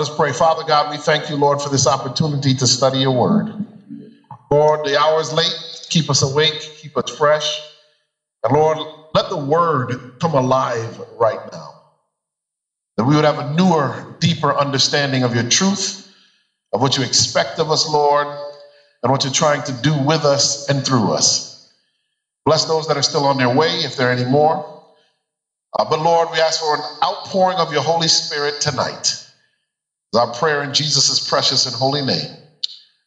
Let us pray. Father God, we thank you, Lord, for this opportunity to study your word. Lord, the hour is late. Keep us awake, keep us fresh. And Lord, let the word come alive right now. That we would have a newer, deeper understanding of your truth, of what you expect of us, Lord, and what you're trying to do with us and through us. Bless those that are still on their way, if there are any more. Uh, but Lord, we ask for an outpouring of your Holy Spirit tonight. It's our prayer in Jesus' precious and holy name.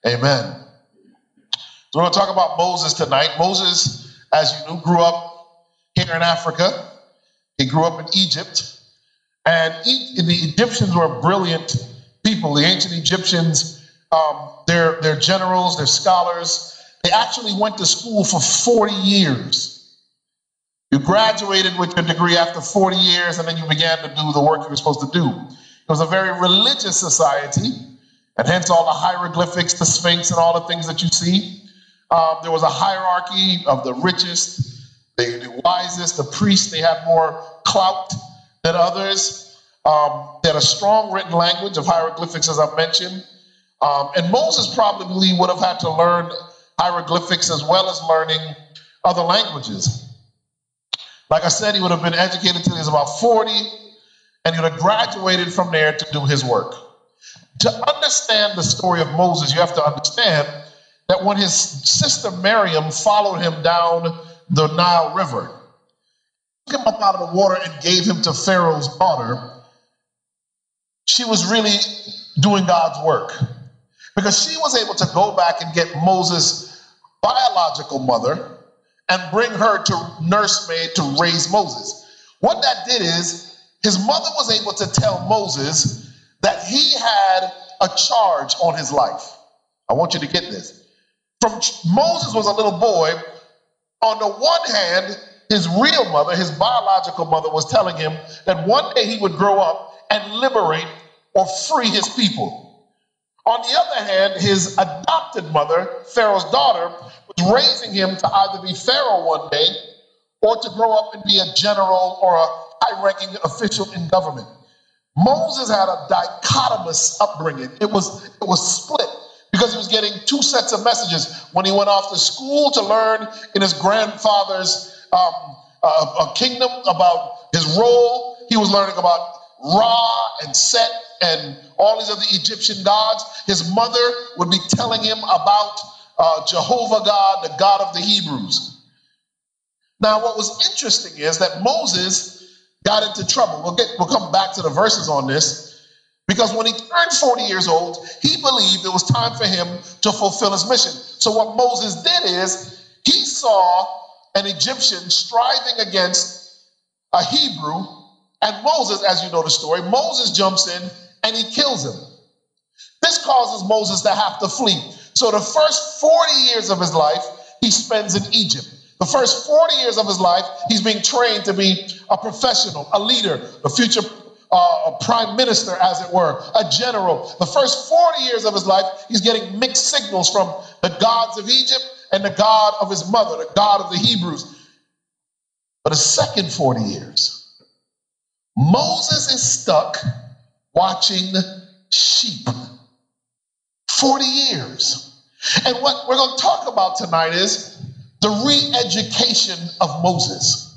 Amen. So we're going to talk about Moses tonight. Moses, as you know, grew up here in Africa. He grew up in Egypt. And the Egyptians were brilliant people. The ancient Egyptians, um, their, their generals, their scholars, they actually went to school for 40 years. You graduated with your degree after 40 years, and then you began to do the work you were supposed to do. It was a very religious society, and hence all the hieroglyphics, the Sphinx, and all the things that you see. Um, there was a hierarchy of the richest, the, the wisest, the priests, they had more clout than others. Um, they had a strong written language of hieroglyphics, as I've mentioned. Um, and Moses probably would have had to learn hieroglyphics as well as learning other languages. Like I said, he would have been educated until he was about 40, and he would have graduated from there to do his work. To understand the story of Moses, you have to understand that when his sister Miriam followed him down the Nile River, took him up out of the water and gave him to Pharaoh's daughter, she was really doing God's work. Because she was able to go back and get Moses' biological mother and bring her to nursemaid to raise Moses. What that did is his mother was able to tell Moses that he had a charge on his life. I want you to get this. From Moses was a little boy. On the one hand, his real mother, his biological mother, was telling him that one day he would grow up and liberate or free his people. On the other hand, his adopted mother, Pharaoh's daughter, was raising him to either be Pharaoh one day or to grow up and be a general or a high ranking official in government. Moses had a dichotomous upbringing. It was, it was split because he was getting two sets of messages. When he went off to school to learn in his grandfather's um, uh, kingdom about his role, he was learning about Ra and Set and all these other Egyptian gods. His mother would be telling him about uh, Jehovah God, the God of the Hebrews. Now, what was interesting is that Moses got into trouble. We'll get we'll come back to the verses on this. Because when he turned 40 years old, he believed it was time for him to fulfill his mission. So, what Moses did is he saw an Egyptian striving against a Hebrew, and Moses, as you know the story, Moses jumps in and he kills him. This causes Moses to have to flee. So the first 40 years of his life, he spends in Egypt. The first 40 years of his life, he's being trained to be a professional, a leader, a future uh, prime minister, as it were, a general. The first 40 years of his life, he's getting mixed signals from the gods of Egypt and the God of his mother, the God of the Hebrews. But the second 40 years, Moses is stuck watching sheep. 40 years. And what we're going to talk about tonight is the re education of Moses.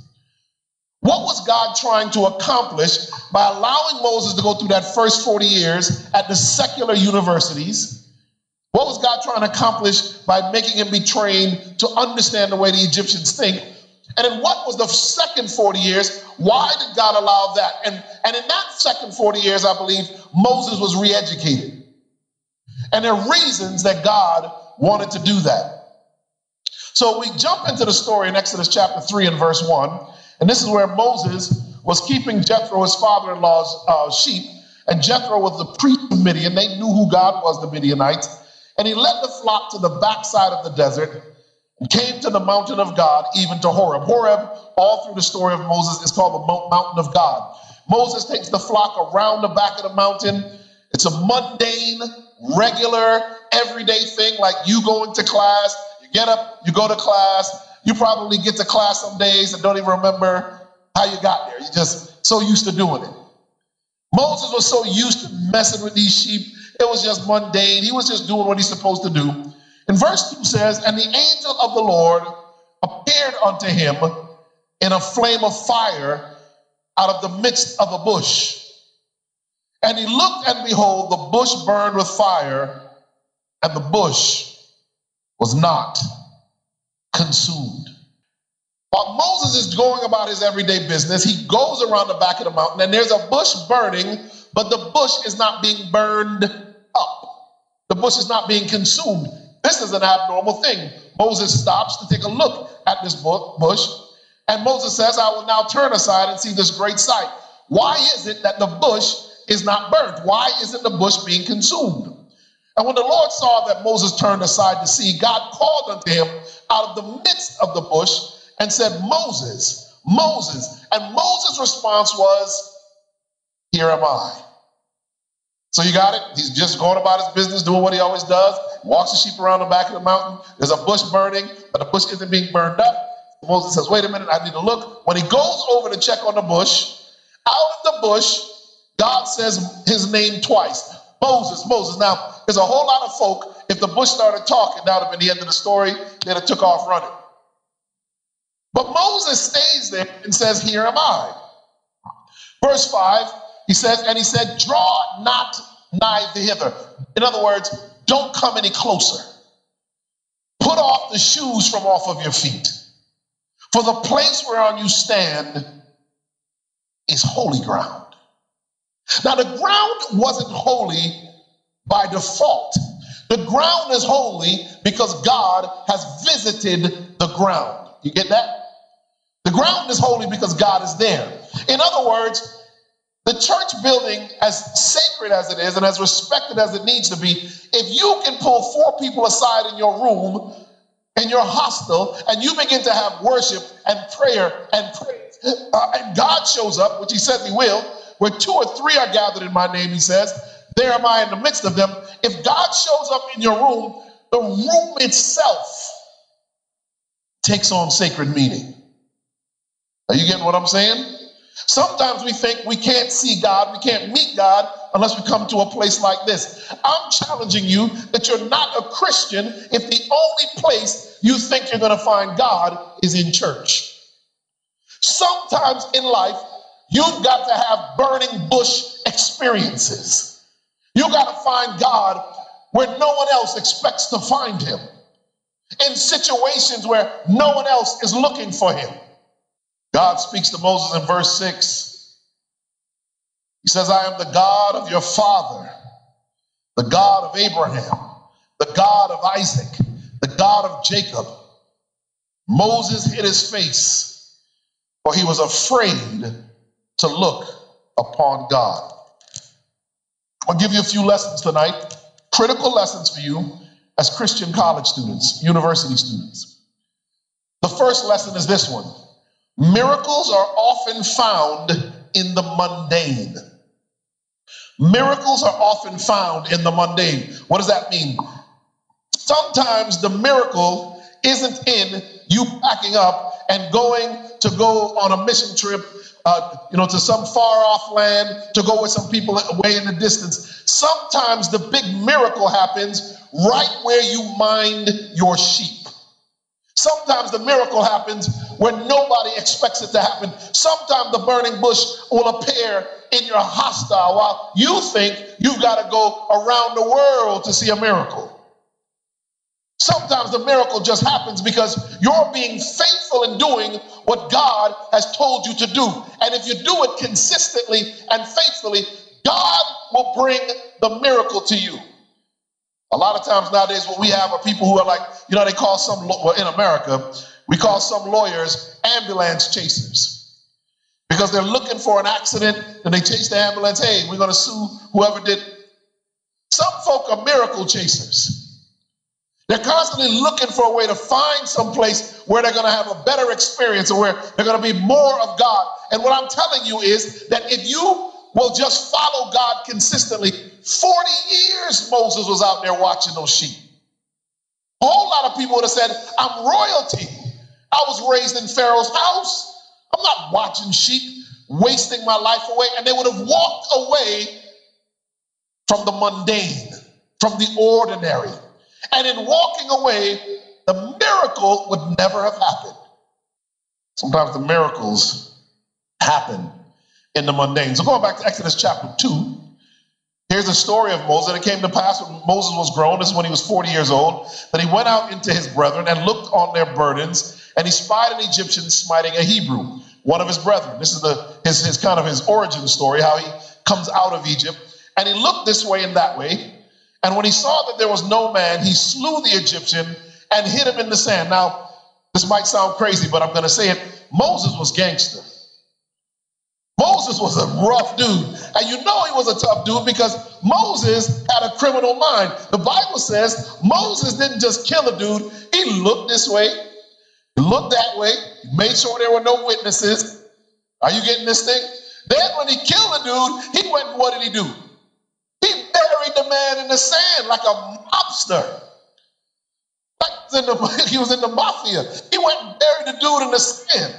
What was God trying to accomplish by allowing Moses to go through that first 40 years at the secular universities? What was God trying to accomplish by making him be trained to understand the way the Egyptians think? And then what was the second 40 years? Why did God allow that? And, and in that second 40 years, I believe Moses was re educated. And there are reasons that God wanted to do that. So we jump into the story in Exodus chapter 3 and verse 1. And this is where Moses was keeping Jethro, his father in law's uh, sheep. And Jethro was the priest of Midian. They knew who God was, the Midianites. And he led the flock to the backside of the desert and came to the mountain of God, even to Horeb. Horeb, all through the story of Moses, is called the mountain of God. Moses takes the flock around the back of the mountain. It's a mundane, regular, everyday thing like you going to class. Get up, you go to class. You probably get to class some days and don't even remember how you got there. You're just so used to doing it. Moses was so used to messing with these sheep, it was just mundane. He was just doing what he's supposed to do. And verse 2 says, And the angel of the Lord appeared unto him in a flame of fire out of the midst of a bush. And he looked, and behold, the bush burned with fire, and the bush was not consumed. While Moses is going about his everyday business, he goes around the back of the mountain, and there's a bush burning, but the bush is not being burned up. The bush is not being consumed. This is an abnormal thing. Moses stops to take a look at this bush, and Moses says, I will now turn aside and see this great sight. Why is it that the bush is not burnt? Why isn't the bush being consumed? And when the Lord saw that Moses turned aside to see, God called unto him out of the midst of the bush and said, Moses, Moses. And Moses' response was, Here am I. So you got it? He's just going about his business, doing what he always does, walks the sheep around the back of the mountain. There's a bush burning, but the bush isn't being burned up. Moses says, Wait a minute, I need to look. When he goes over to check on the bush, out of the bush, God says his name twice Moses, Moses. Now, there's a whole lot of folk, if the bush started talking, that would have been the end of the story. They'd have took off running. But Moses stays there and says, Here am I. Verse 5, he says, And he said, Draw not nigh the hither. In other words, don't come any closer. Put off the shoes from off of your feet. For the place whereon you stand is holy ground. Now, the ground wasn't holy by default. The ground is holy because God has visited the ground. You get that? The ground is holy because God is there. In other words, the church building, as sacred as it is and as respected as it needs to be, if you can pull four people aside in your room in your hostel, and you begin to have worship and prayer and praise, uh, and God shows up, which He says He will, where two or three are gathered in my name, He says, there am I in the midst of them. If God shows up in your room, the room itself takes on sacred meaning. Are you getting what I'm saying? Sometimes we think we can't see God, we can't meet God unless we come to a place like this. I'm challenging you that you're not a Christian if the only place you think you're going to find God is in church. Sometimes in life, you've got to have burning bush experiences. You got to find God where no one else expects to find him, in situations where no one else is looking for him. God speaks to Moses in verse 6. He says, I am the God of your father, the God of Abraham, the God of Isaac, the God of Jacob. Moses hid his face, for he was afraid to look upon God. I'll give you a few lessons tonight, critical lessons for you as Christian college students, university students. The first lesson is this one Miracles are often found in the mundane. Miracles are often found in the mundane. What does that mean? Sometimes the miracle isn't in you packing up and going to go on a mission trip, uh, you know, to some far off land to go with some people away in the distance. Sometimes the big miracle happens right where you mind your sheep. Sometimes the miracle happens when nobody expects it to happen. Sometimes the burning bush will appear in your hostel while you think you've got to go around the world to see a miracle. Sometimes the miracle just happens because you're being faithful in doing what God has told you to do. And if you do it consistently and faithfully, God will bring the miracle to you. A lot of times nowadays, what we have are people who are like, you know, they call some, well, in America, we call some lawyers ambulance chasers because they're looking for an accident and they chase the ambulance. Hey, we're going to sue whoever did. Some folk are miracle chasers. They're constantly looking for a way to find some place where they're going to have a better experience or where they're going to be more of God. And what I'm telling you is that if you will just follow God consistently, 40 years Moses was out there watching those sheep. A whole lot of people would have said, I'm royalty. I was raised in Pharaoh's house. I'm not watching sheep. wasting my life away. And they would have walked away from the mundane, from the ordinary. And in walking away, the miracle would never have happened. Sometimes the miracles happen in the mundane. So going back to Exodus chapter 2, here's the story of Moses. And it came to pass when Moses was grown, this is when he was 40 years old, that he went out into his brethren and looked on their burdens, and he spied an Egyptian smiting a Hebrew, one of his brethren. This is the his, his kind of his origin story, how he comes out of Egypt. And he looked this way and that way. And when he saw that there was no man, he slew the Egyptian and hid him in the sand. Now, this might sound crazy, but I'm going to say it. Moses was gangster. Moses was a rough dude. And you know he was a tough dude because Moses had a criminal mind. The Bible says Moses didn't just kill a dude, he looked this way, looked that way, made sure there were no witnesses. Are you getting this thing? Then when he killed a dude, he went what did he do? The man in the sand like a mobster. Like he was in the, he was in the mafia. He went and buried the dude in the sand.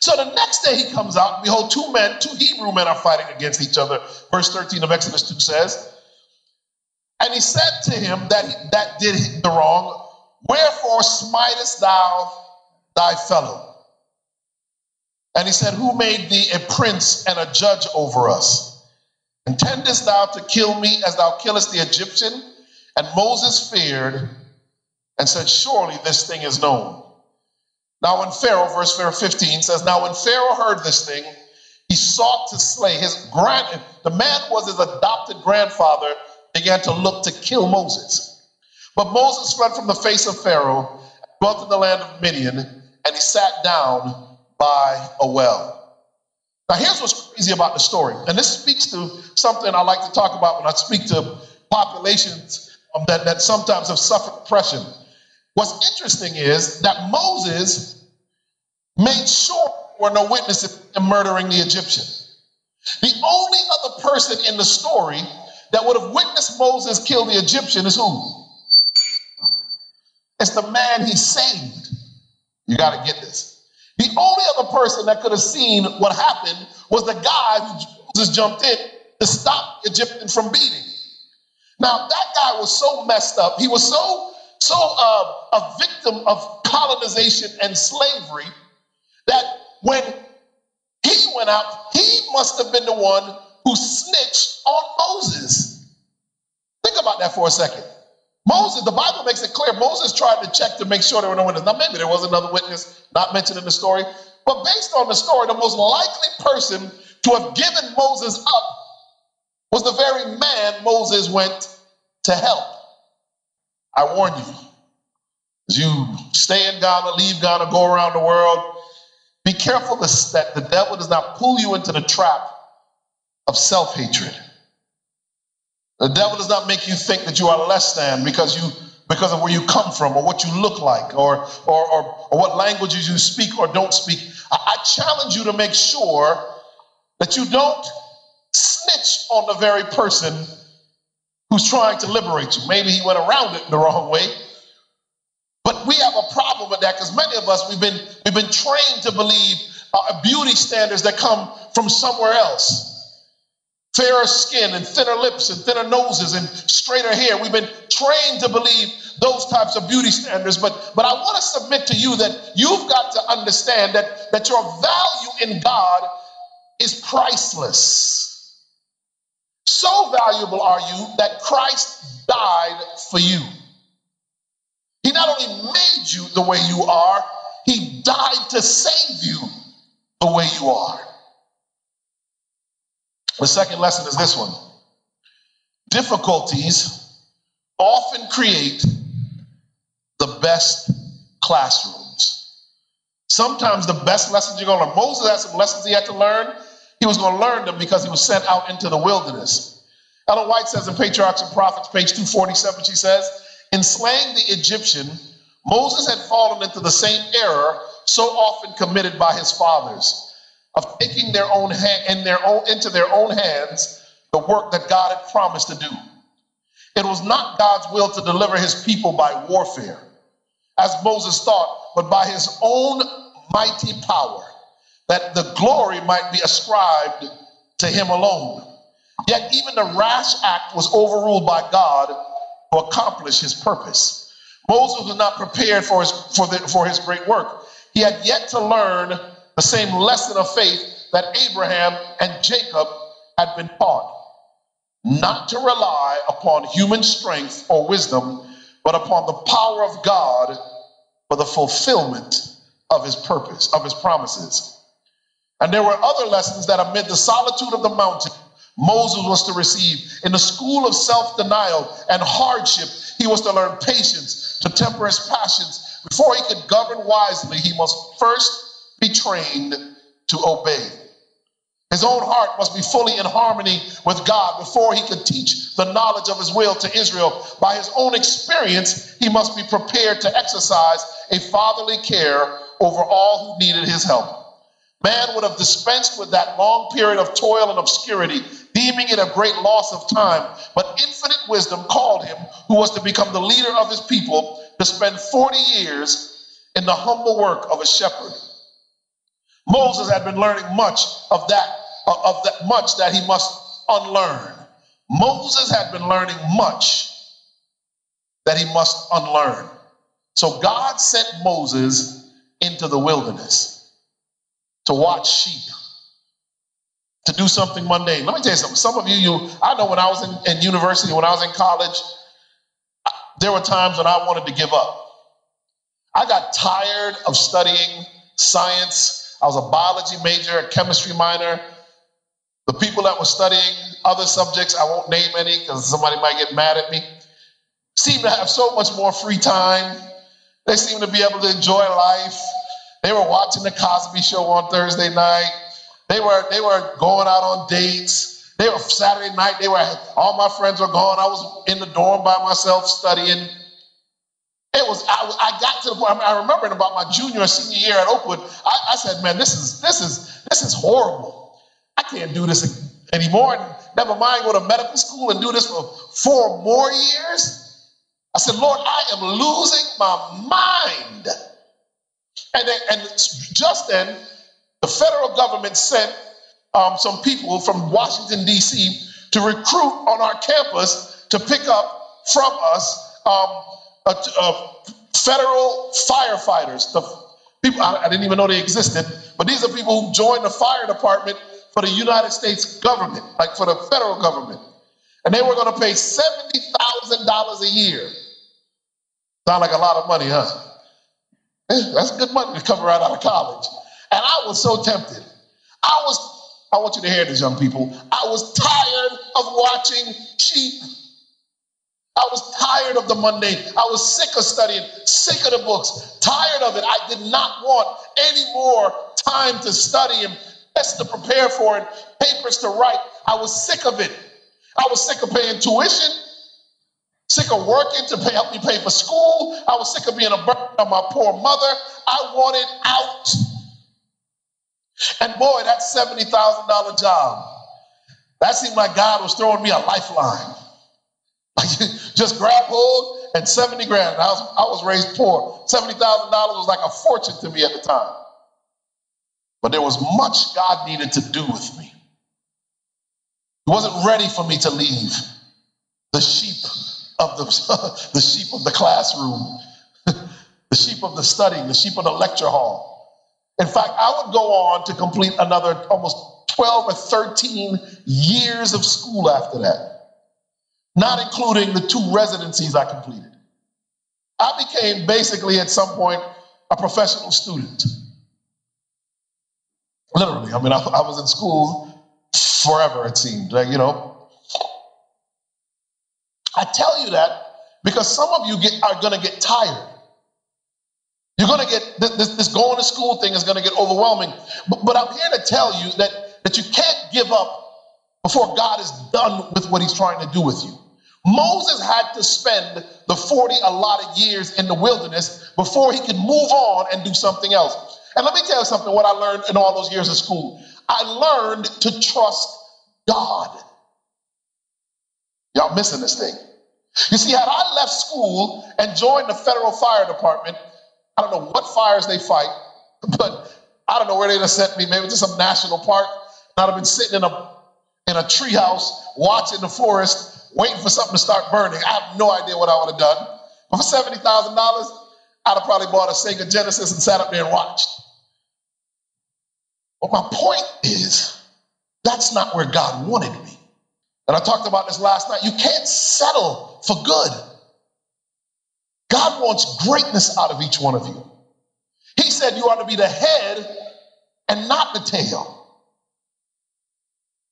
So the next day he comes out, behold, two men, two Hebrew men are fighting against each other. Verse 13 of Exodus 2 says, And he said to him that, he, that did the wrong, Wherefore smitest thou thy fellow? And he said, Who made thee a prince and a judge over us? Intendest thou to kill me as thou killest the Egyptian? And Moses feared and said, Surely this thing is known. Now, when Pharaoh, verse 15 says, Now when Pharaoh heard this thing, he sought to slay his grand, the man was his adopted grandfather, began to look to kill Moses. But Moses fled from the face of Pharaoh, dwelt in the land of Midian, and he sat down by a well. Now, here's what's crazy about the story, and this speaks to something I like to talk about when I speak to populations um, that, that sometimes have suffered oppression. What's interesting is that Moses made sure there were no witnesses in murdering the Egyptian. The only other person in the story that would have witnessed Moses kill the Egyptian is who? It's the man he saved. You got to get this. The only other person that could have seen what happened was the guy who Moses jumped in to stop Egyptian from beating. Now, that guy was so messed up. He was so so uh, a victim of colonization and slavery that when he went out, he must have been the one who snitched on Moses. Think about that for a second. Moses, the Bible makes it clear, Moses tried to check to make sure there were no witnesses. Now, maybe there was another witness not mentioned in the story, but based on the story, the most likely person to have given Moses up was the very man Moses went to help. I warn you, as you stay in Ghana, leave Ghana, go around the world, be careful that the devil does not pull you into the trap of self hatred. The devil does not make you think that you are less than because you because of where you come from or what you look like or or, or, or what languages you speak or don't speak. I, I challenge you to make sure that you don't snitch on the very person who's trying to liberate you. Maybe he went around it the wrong way. But we have a problem with that because many of us we've been we've been trained to believe uh, beauty standards that come from somewhere else. Fairer skin and thinner lips and thinner noses and straighter hair. We've been trained to believe those types of beauty standards. But but I want to submit to you that you've got to understand that, that your value in God is priceless. So valuable are you that Christ died for you. He not only made you the way you are, he died to save you the way you are. The second lesson is this one difficulties often create the best classrooms. Sometimes the best lessons you're going to learn. Moses had some lessons he had to learn. He was going to learn them because he was sent out into the wilderness. Ellen White says in Patriarchs and Prophets, page 247, she says, In slaying the Egyptian, Moses had fallen into the same error so often committed by his fathers of taking their own hand in their own into their own hands the work that God had promised to do. It was not God's will to deliver his people by warfare, as Moses thought, but by his own mighty power that the glory might be ascribed to him alone. Yet even the rash act was overruled by God to accomplish his purpose. Moses was not prepared for his, for, the, for his great work. He had yet to learn the same lesson of faith that Abraham and Jacob had been taught not to rely upon human strength or wisdom, but upon the power of God for the fulfillment of his purpose, of his promises. And there were other lessons that amid the solitude of the mountain, Moses was to receive. In the school of self denial and hardship, he was to learn patience, to temper his passions. Before he could govern wisely, he must first be trained to obey. His own heart must be fully in harmony with God before he could teach the knowledge of his will to Israel. By his own experience, he must be prepared to exercise a fatherly care over all who needed his help. Man would have dispensed with that long period of toil and obscurity, deeming it a great loss of time. But infinite wisdom called him, who was to become the leader of his people, to spend 40 years in the humble work of a shepherd. Moses had been learning much of that uh, of that much that he must unlearn. Moses had been learning much that he must unlearn. So God sent Moses into the wilderness to watch sheep, to do something mundane. Let me tell you something. Some of you, you I know when I was in, in university, when I was in college, there were times when I wanted to give up. I got tired of studying science. I was a biology major, a chemistry minor, the people that were studying other subjects, I won't name any because somebody might get mad at me, seem to have so much more free time. They seem to be able to enjoy life. They were watching the Cosby Show on Thursday night. They were they were going out on dates. They were Saturday night. They were all my friends were gone. I was in the dorm by myself studying. It was I, I got to the point. I remember about my junior or senior year at Oakwood. I, I said, "Man, this is this is this is horrible." I can't do this anymore. And never mind go to medical school and do this for four more years. I said, Lord, I am losing my mind. And, then, and just then, the federal government sent um, some people from Washington, D.C. to recruit on our campus to pick up from us um, a, a federal firefighters. The people I, I didn't even know they existed, but these are people who joined the fire department for the United States government, like for the federal government. And they were going to pay $70,000 a year. Sound like a lot of money, huh? Eh, that's good money to come right out of college. And I was so tempted. I was, I want you to hear this, young people. I was tired of watching sheep. I was tired of the mundane. I was sick of studying, sick of the books, tired of it. I did not want any more time to study and tests to prepare for and papers to write. I was sick of it. I was sick of paying tuition, sick of working to pay, help me pay for school. I was sick of being a burden on my poor mother. I wanted out. And boy, that $70,000 job, that seemed like God was throwing me a lifeline. Just grab hold and 70 grand. I was, I was raised poor. $70,000 was like a fortune to me at the time. But there was much God needed to do with me. He wasn't ready for me to leave the sheep of the, the sheep of the classroom, the sheep of the study, the sheep of the lecture hall. In fact, I would go on to complete another almost 12 or 13 years of school after that, not including the two residencies I completed. I became basically at some point a professional student. Literally. I mean, I, I was in school forever, it seemed. Like, you know. I tell you that because some of you get, are going to get tired. You're going to get this, this going to school thing is going to get overwhelming. But, but I'm here to tell you that, that you can't give up before God is done with what he's trying to do with you. Moses had to spend the 40 allotted years in the wilderness before he could move on and do something else. And let me tell you something what I learned in all those years of school. I learned to trust God. Y'all missing this thing. You see, had I left school and joined the federal fire department, I don't know what fires they fight, but I don't know where they'd have sent me, maybe to some national park. And I'd have been sitting in a in a treehouse watching the forest, waiting for something to start burning. I have no idea what I would have done. But for seventy thousand dollars, I'd have probably bought a Sega Genesis and sat up there and watched. But my point is, that's not where God wanted me. And I talked about this last night. You can't settle for good. God wants greatness out of each one of you. He said you are to be the head and not the tail.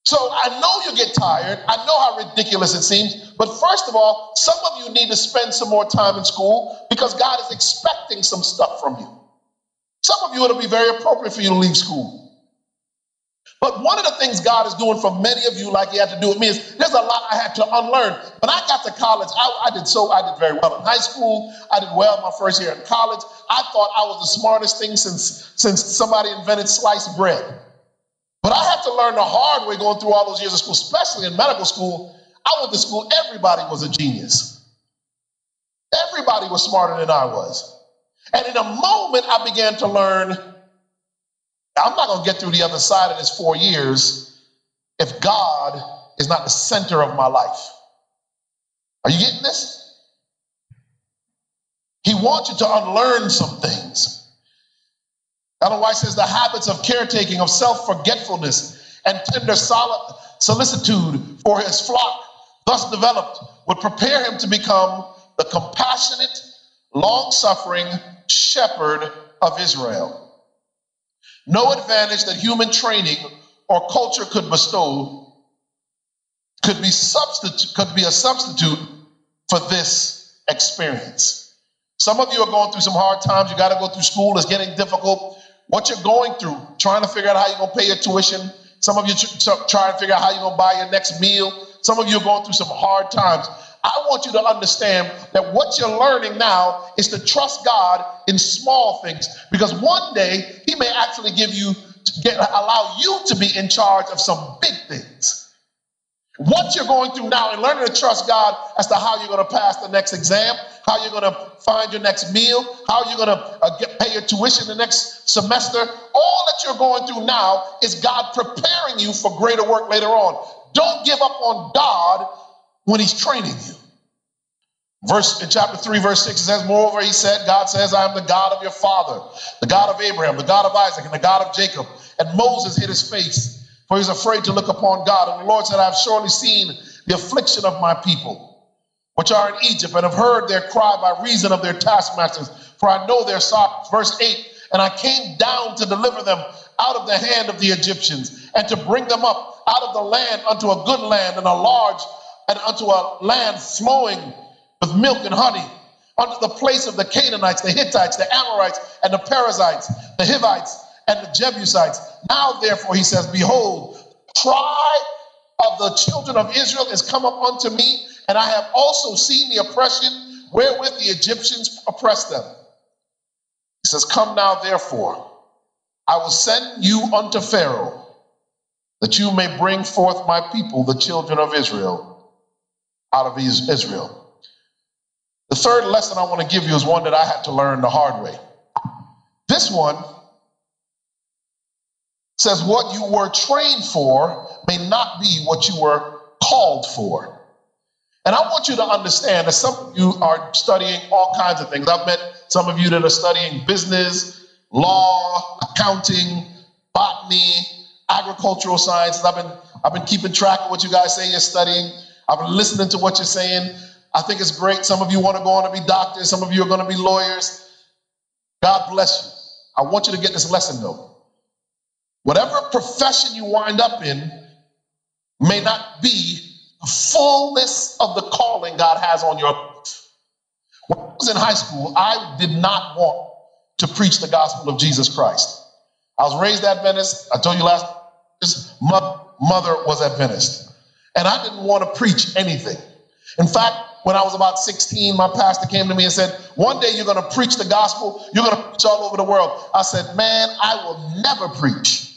So I know you get tired. I know how ridiculous it seems. But first of all, some of you need to spend some more time in school because God is expecting some stuff from you. Some of you, it'll be very appropriate for you to leave school. But one of the things God is doing for many of you, like He had to do with me, is there's a lot I had to unlearn. When I got to college, I, I, did so I did very well in high school. I did well my first year in college. I thought I was the smartest thing since since somebody invented sliced bread. But I had to learn the hard way going through all those years of school, especially in medical school. I went to school, everybody was a genius. Everybody was smarter than I was. And in a moment, I began to learn I'm not going to get through the other side of this four years if God is not the center of my life. Are you getting this? He wants you to unlearn some things. Ellen White says the habits of caretaking, of self forgetfulness, and tender solicitude for his flock, thus developed, would prepare him to become the compassionate, long suffering shepherd of Israel. No advantage that human training or culture could bestow could be substitute could be a substitute for this experience. Some of you are going through some hard times. You got to go through school. It's getting difficult. What you're going through, trying to figure out how you're going to pay your tuition. Some of you trying to figure out how you're going to buy your next meal. Some of you are going through some hard times. I want you to understand that what you're learning now is to trust God in small things because one day He may actually give you, get, allow you to be in charge of some big things. What you're going through now and learning to trust God as to how you're going to pass the next exam, how you're going to find your next meal, how you're going to uh, get, pay your tuition the next semester, all that you're going through now is God preparing you for greater work later on. Don't give up on God when he's training you. Verse in chapter 3, verse 6, it says, Moreover, he said, God says, I am the God of your father, the God of Abraham, the God of Isaac, and the God of Jacob. And Moses hid his face, for he was afraid to look upon God. And the Lord said, I have surely seen the affliction of my people, which are in Egypt, and have heard their cry by reason of their taskmasters, for I know their sorrows. Verse 8, and I came down to deliver them out of the hand of the Egyptians, and to bring them up out of the land unto a good land and a large and unto a land flowing with milk and honey, unto the place of the Canaanites, the Hittites, the Amorites, and the Perizzites, the Hivites, and the Jebusites. Now, therefore, he says, Behold, cry of the children of Israel is come up unto me, and I have also seen the oppression wherewith the Egyptians oppressed them. He says, Come now, therefore, I will send you unto Pharaoh that you may bring forth my people, the children of Israel, out of Israel. The third lesson I want to give you is one that I had to learn the hard way. This one says, What you were trained for may not be what you were called for. And I want you to understand that some of you are studying all kinds of things. I've met some of you that are studying business, law, accounting, botany, agricultural sciences. I've been I've been keeping track of what you guys say you're studying. I've been listening to what you're saying. I think it's great. Some of you want to go on to be doctors, some of you are going to be lawyers. God bless you. I want you to get this lesson though. Whatever profession you wind up in may not be the fullness of the calling God has on your life. When I was in high school, I did not want to preach the gospel of Jesus Christ. I was raised Adventist. I told you last, his mother was Adventist. And I didn't want to preach anything. In fact, when I was about 16, my pastor came to me and said, One day you're going to preach the gospel, you're going to preach all over the world. I said, Man, I will never preach.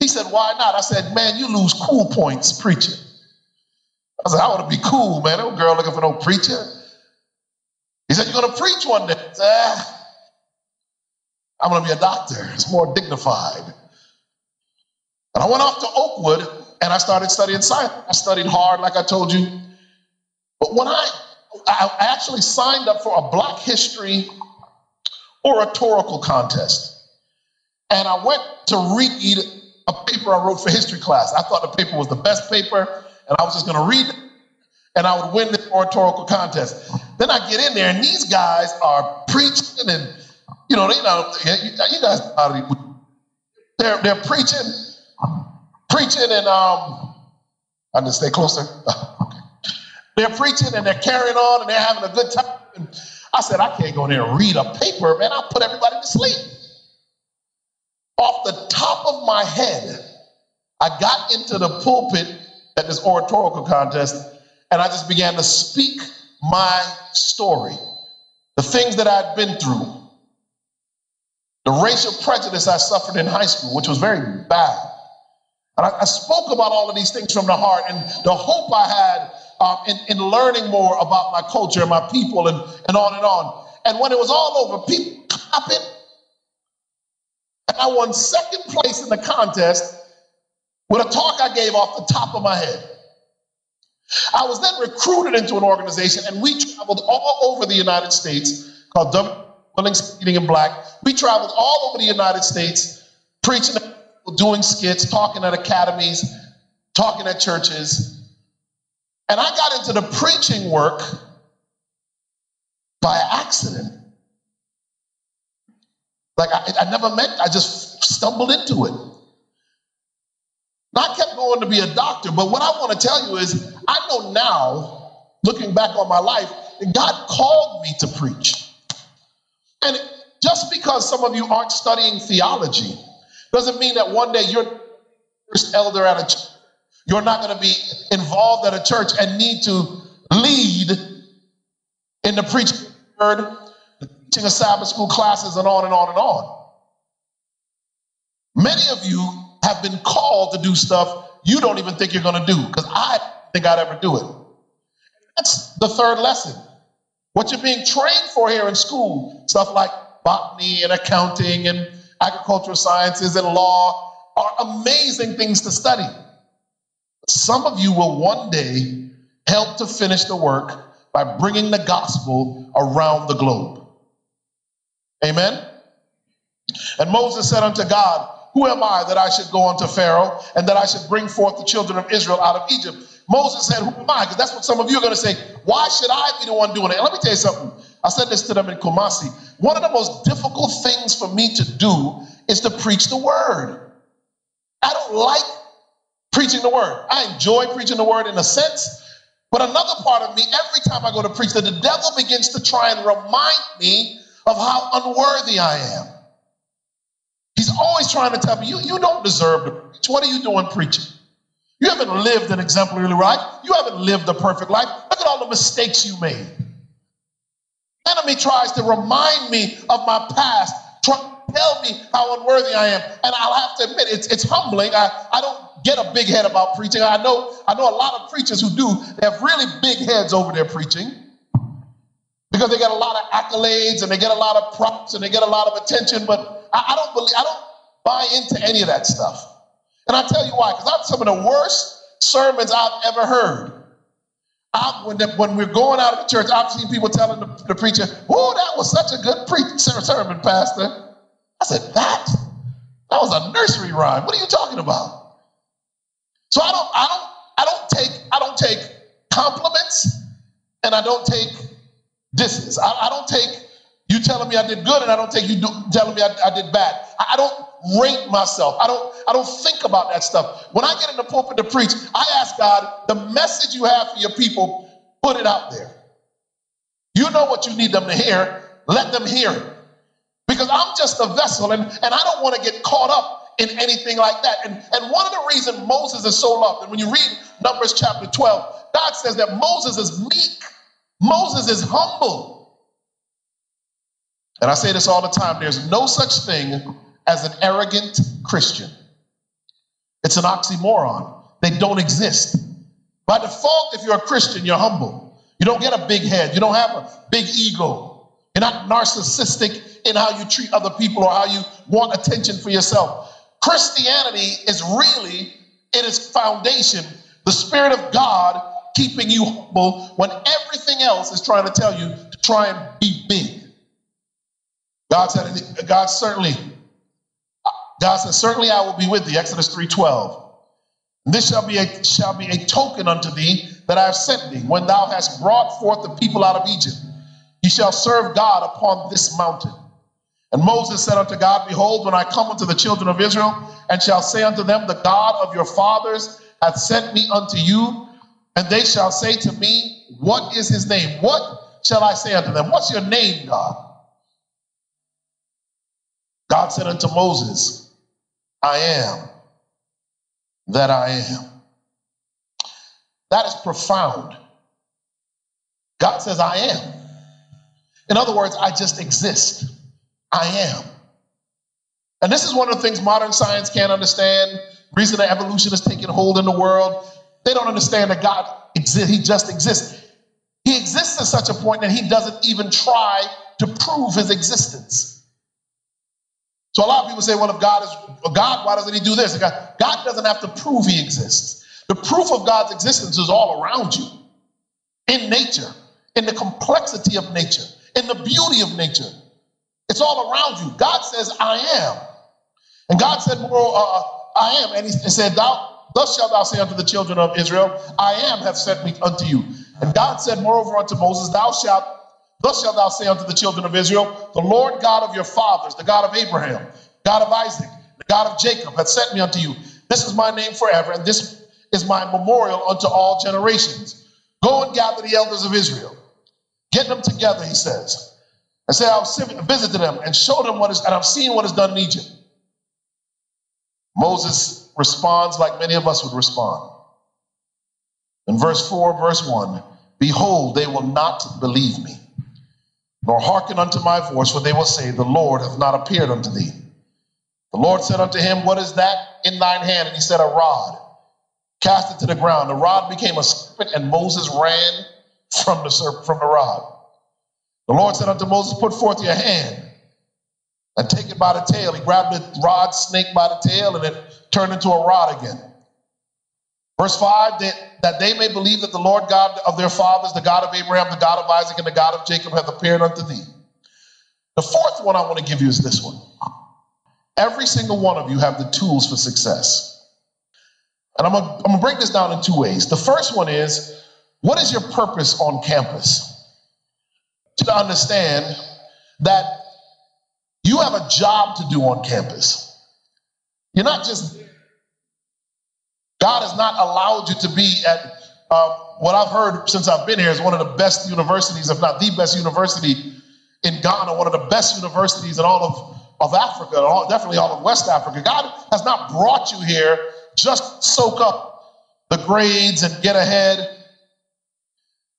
He said, Why not? I said, Man, you lose cool points preaching. I said, I want to be cool, man. No girl looking for no preacher. He said, You're going to preach one day. I said, ah. I'm going to be a doctor. It's more dignified. And I went off to Oakwood and I started studying science. I studied hard, like I told you. But when I, I actually signed up for a Black History oratorical contest, and I went to read a paper I wrote for history class. I thought the paper was the best paper, and I was just going to read it, and I would win the oratorical contest. Then I get in there, and these guys are preaching, and you know, you know, you guys, they're they're preaching preaching and um, I to stay closer. They're preaching and they're carrying on and they're having a good time. And I said, I can't go in there and read a paper, man. I'll put everybody to sleep. Off the top of my head, I got into the pulpit at this oratorical contest and I just began to speak my story, the things that I'd been through, the racial prejudice I suffered in high school, which was very bad. And I, I, spoke about all of these things from the heart and the hope I had um, in, in learning more about my culture and my people and, and on and on. And when it was all over, people clapping. And I won second place in the contest with a talk I gave off the top of my head. I was then recruited into an organization, and we traveled all over the United States called W. Billings Eating in Black. We traveled all over the United States preaching doing skits, talking at academies, talking at churches. And I got into the preaching work by accident. Like I, I never met, I just stumbled into it. I kept going to be a doctor, but what I want to tell you is I know now, looking back on my life, that God called me to preach. And just because some of you aren't studying theology, doesn't mean that one day you're first elder at a church. You're not going to be involved at a church and need to lead in the preaching word, teaching of Sabbath school classes, and on and on and on. Many of you have been called to do stuff you don't even think you're going to do because I think I'd ever do it. That's the third lesson. What you're being trained for here in school, stuff like botany and accounting and agricultural sciences and law are amazing things to study. Some of you will one day help to finish the work by bringing the gospel around the globe. Amen? And Moses said unto God, Who am I that I should go unto Pharaoh and that I should bring forth the children of Israel out of Egypt? Moses said, Who am I? Because that's what some of you are going to say. Why should I be the one doing it? And let me tell you something. I said this to them in Kumasi. One of the most difficult things for me to do is to preach the word. I don't like preaching the word. I enjoy preaching the word in a sense, but another part of me, every time I go to preach, that the devil begins to try and remind me of how unworthy I am. He's always trying to tell me, you, you don't deserve to preach. What are you doing preaching? You haven't lived an exemplary life. You haven't lived a perfect life. Look at all the mistakes you made enemy tries to remind me of my past, try tell me how unworthy I am. And I'll have to admit, it's, it's humbling. I, I don't get a big head about preaching. I know, I know a lot of preachers who do. They have really big heads over their preaching because they get a lot of accolades and they get a lot of props and they get a lot of attention. But I, I don't believe, I don't buy into any of that stuff. And I'll tell you why, because that's some of the worst sermons I've ever heard. I, when, the, when we're going out of the church, I've seen people telling the, the preacher, "Oh, that was such a good pre- sermon, Pastor." I said, "That that was a nursery rhyme. What are you talking about?" So I don't, I don't, I don't take, I don't take compliments, and I don't take disses. I, I don't take you telling me I did good, and I don't take you do, telling me I, I did bad. I, I don't rate myself. I don't I don't think about that stuff. When I get in the pulpit to preach, I ask God, the message you have for your people, put it out there. You know what you need them to hear, let them hear it. Because I'm just a vessel and, and I don't want to get caught up in anything like that. And, and one of the reasons Moses is so loved, and when you read Numbers chapter 12, God says that Moses is meek, Moses is humble. And I say this all the time there's no such thing as an arrogant Christian. It's an oxymoron. They don't exist. By default, if you're a Christian, you're humble. You don't get a big head. You don't have a big ego. You're not narcissistic in how you treat other people or how you want attention for yourself. Christianity is really, in its foundation, the Spirit of God keeping you humble when everything else is trying to tell you to try and be big. God said, God certainly, God said, certainly I will be with thee. Exodus 3:12. This shall be a shall be a token unto thee that I have sent thee. When thou hast brought forth the people out of Egypt, ye shall serve God upon this mountain. And Moses said unto God, Behold, when I come unto the children of Israel, and shall say unto them, The God of your fathers hath sent me unto you, and they shall say to me, What is his name? What shall I say unto them? What's your name, God? God said unto Moses, I am that I am. That is profound. God says, I am. In other words, I just exist. I am. And this is one of the things modern science can't understand. Reason that evolution is taking hold in the world. They don't understand that God exists. He just exists. He exists to such a point that he doesn't even try to prove his existence. So a lot of people say, well, if God is God, why doesn't he do this? God, God doesn't have to prove he exists. The proof of God's existence is all around you in nature, in the complexity of nature, in the beauty of nature. It's all around you. God says, I am. And God said, well, uh, I am. And he said, Thou, thus shalt thou say unto the children of Israel, I am have sent me unto you. And God said, moreover, unto Moses, Thou shalt Thus shalt thou say unto the children of Israel, The Lord God of your fathers, the God of Abraham, God of Isaac, the God of Jacob, hath sent me unto you. This is my name forever, and this is my memorial unto all generations. Go and gather the elders of Israel. Get them together, he says. And say, I'll visit them and show them what is, and I've seen what is done in Egypt. Moses responds like many of us would respond. In verse 4, verse 1 Behold, they will not believe me nor hearken unto my voice, for they will say, The Lord hath not appeared unto thee. The Lord said unto him, What is that in thine hand? And he said, A rod. Cast it to the ground. The rod became a serpent, and Moses ran from the serpent, from the rod. The Lord said unto Moses, Put forth your hand and take it by the tail. He grabbed the rod snake by the tail, and it turned into a rod again. Verse 5 that, that they may believe that the Lord God of their fathers, the God of Abraham, the God of Isaac, and the God of Jacob hath appeared unto thee. The fourth one I want to give you is this one. Every single one of you have the tools for success. And I'm going to break this down in two ways. The first one is what is your purpose on campus? To understand that you have a job to do on campus. You're not just God has not allowed you to be at uh, what I've heard since I've been here is one of the best universities, if not the best university in Ghana, one of the best universities in all of, of Africa, all, definitely all of West Africa. God has not brought you here just soak up the grades and get ahead.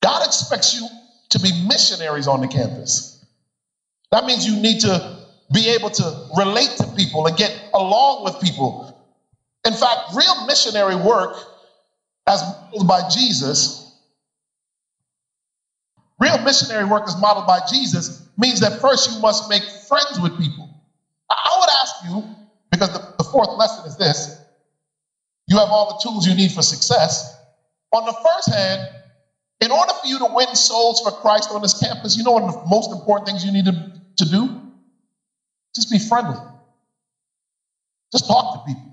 God expects you to be missionaries on the campus. That means you need to be able to relate to people and get along with people. In fact, real missionary work, as modeled by Jesus, real missionary work as modeled by Jesus means that first you must make friends with people. I would ask you, because the, the fourth lesson is this you have all the tools you need for success. On the first hand, in order for you to win souls for Christ on this campus, you know one of the most important things you need to, to do? Just be friendly. Just talk to people.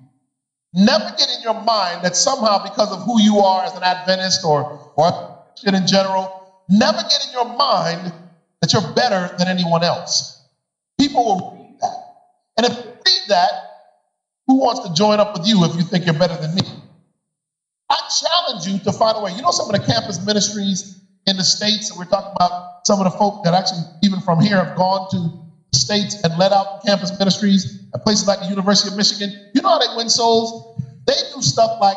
Never get in your mind that somehow, because of who you are as an Adventist or, or in general, never get in your mind that you're better than anyone else. People will read that. And if you read that, who wants to join up with you if you think you're better than me? I challenge you to find a way. You know, some of the campus ministries in the States, and we're talking about some of the folk that actually, even from here, have gone to states and led out campus ministries at places like the University of Michigan. You know how they win souls? They do stuff like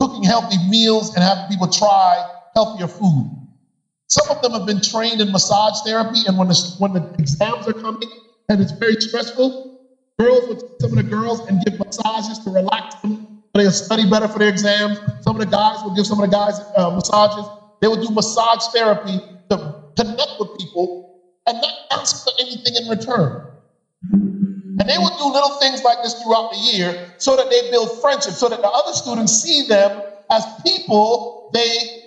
cooking healthy meals and having people try healthier food. Some of them have been trained in massage therapy, and when the, when the exams are coming and it's very stressful, girls would some of the girls and give massages to relax them so they'll study better for their exams. Some of the guys would give some of the guys uh, massages. They would do massage therapy to connect with people, and not ask for anything in return. And they would do little things like this throughout the year so that they build friendship, so that the other students see them as people they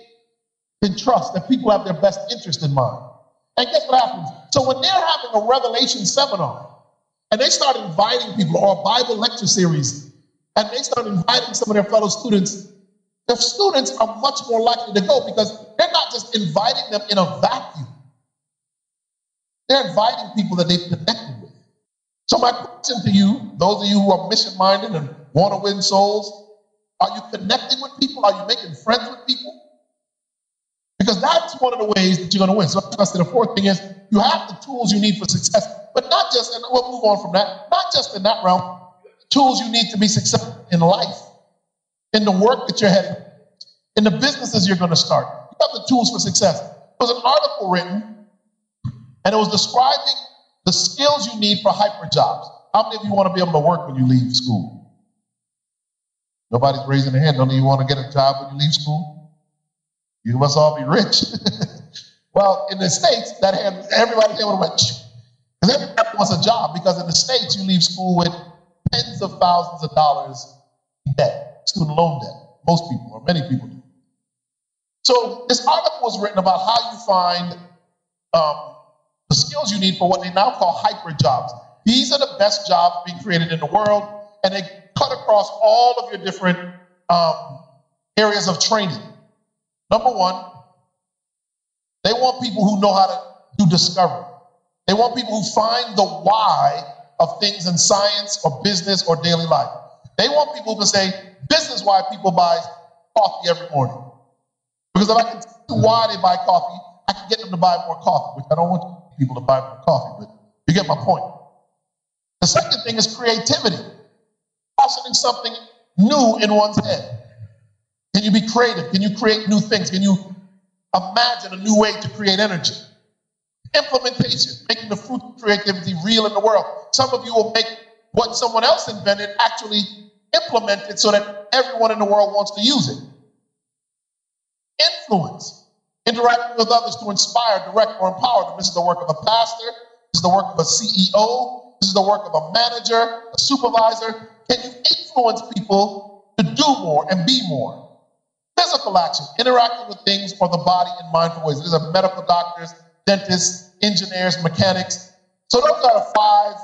can trust, that people have their best interest in mind. And guess what happens? So when they're having a revelation seminar and they start inviting people or a Bible lecture series, and they start inviting some of their fellow students, the students are much more likely to go because they're not just inviting them in a vacuum. They're inviting people that they've connected with. So my question to you, those of you who are mission-minded and want to win souls, are you connecting with people? Are you making friends with people? Because that's one of the ways that you're going to win. So that's the fourth thing is you have the tools you need for success, but not just, and we'll move on from that, not just in that realm, tools you need to be successful in life, in the work that you're heading, in the businesses you're going to start. You have the tools for success. There was an article written, and it was describing the skills you need for hyper jobs. How many of you want to be able to work when you leave school? Nobody's raising their hand. Of you want to get a job when you leave school? You must all be rich. well, in the States, that hand, everybody's able to went. Because everybody wants a job because in the States, you leave school with tens of thousands of dollars in debt, student loan debt. Most people, or many people do. So this article was written about how you find um, the skills you need for what they now call hyper jobs. These are the best jobs being created in the world, and they cut across all of your different um, areas of training. Number one, they want people who know how to do discovery. They want people who find the why of things in science or business or daily life. They want people to say, this is why people buy coffee every morning. Because if I can see why they buy coffee, I can get them to buy more coffee, which I don't want people to buy more coffee, but you get my point. The second thing is creativity, positing something new in one's head. Can you be creative? Can you create new things? Can you imagine a new way to create energy? Implementation, making the fruit of creativity real in the world. Some of you will make what someone else invented actually implemented so that everyone in the world wants to use it. Influence, interacting with others to inspire, direct, or empower them. This is the work of a pastor. This is the work of a CEO. This is the work of a manager, a supervisor. Can you influence people to do more and be more? Physical action, interacting with things or the body in mindful ways. These are medical doctors, dentists, engineers, mechanics. So those are the five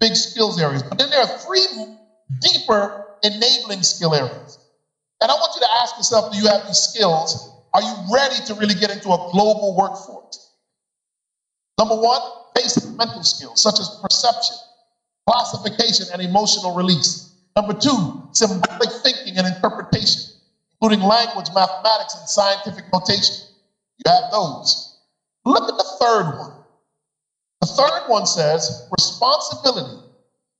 big skills areas. But then there are three deeper enabling skill areas. And I want you to ask yourself, do you have these skills? Are you ready to really get into a global workforce? Number one, basic mental skills such as perception, classification, and emotional release. Number two, symbolic thinking and interpretation, including language, mathematics, and scientific notation. You have those. Look at the third one. The third one says responsibility,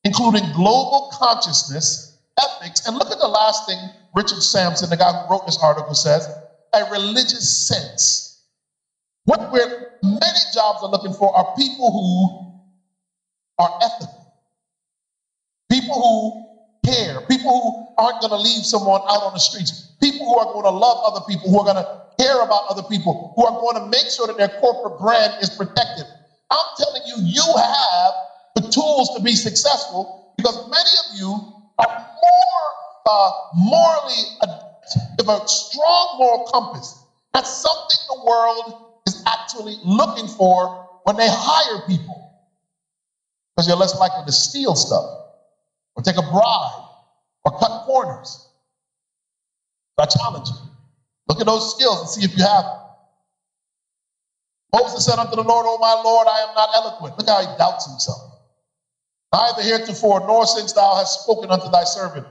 including global consciousness, ethics, and look at the last thing Richard Sampson, the guy who wrote this article, says a religious sense. What we're, many jobs are looking for are people who are ethical, people who care, people who aren't going to leave someone out on the streets, people who are going to love other people, who are going to care about other people, who are going to make sure that their corporate brand is protected. I'm telling you, you have the tools to be successful because many of you are more uh, morally have a strong moral compass. That's something the world is actually looking for when they hire people. Because you're less likely to steal stuff or take a bribe or cut corners. I challenge you. Look at those skills and see if you have them. Moses said unto the Lord, O my Lord, I am not eloquent. Look how he doubts himself. Neither heretofore, nor since thou hast spoken unto thy servant.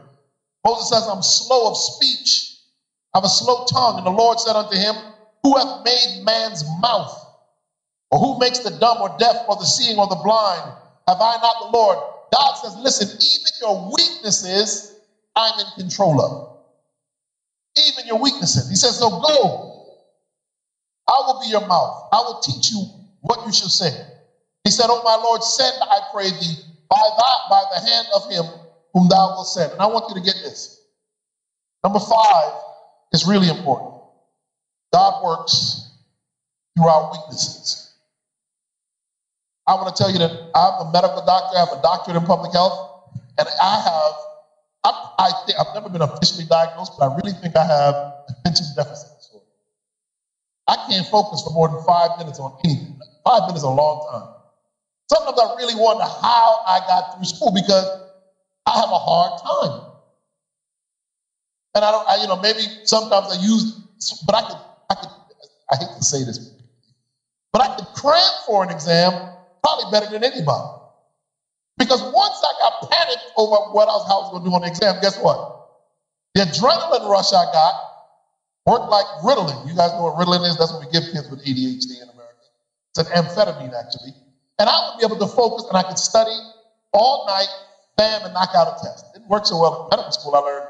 Moses says, I'm slow of speech, I have a slow tongue. And the Lord said unto him, Who hath made man's mouth? Or who makes the dumb or deaf or the seeing or the blind? Have I not the Lord? God says, Listen, even your weaknesses, I'm in control of. Even your weaknesses. He says, So go. I will be your mouth. I will teach you what you should say. He said, Oh my Lord, send, I pray thee, by that, by the hand of him whom thou wilt send. And I want you to get this. Number five is really important. God works through our weaknesses. I want to tell you that I'm a medical doctor. I have a doctorate in public health, and I have. I, I think I've never been officially diagnosed, but I really think I have attention deficit disorder. I can't focus for more than five minutes on anything. Five minutes is a long time. Sometimes I really wonder how I got through school because I have a hard time. And I don't, I, you know, maybe sometimes I use, but I could, I could, I hate to say this, but I could cram for an exam probably better than anybody. Because once I got panicked over what else, how I was going to do on the exam, guess what? The adrenaline rush I got worked like Ritalin. You guys know what Ritalin is? That's what we give kids with ADHD in America. It's an amphetamine, actually. And I would be able to focus and I could study all night, bam, and knock out a test. It didn't work so well in medical school. I learned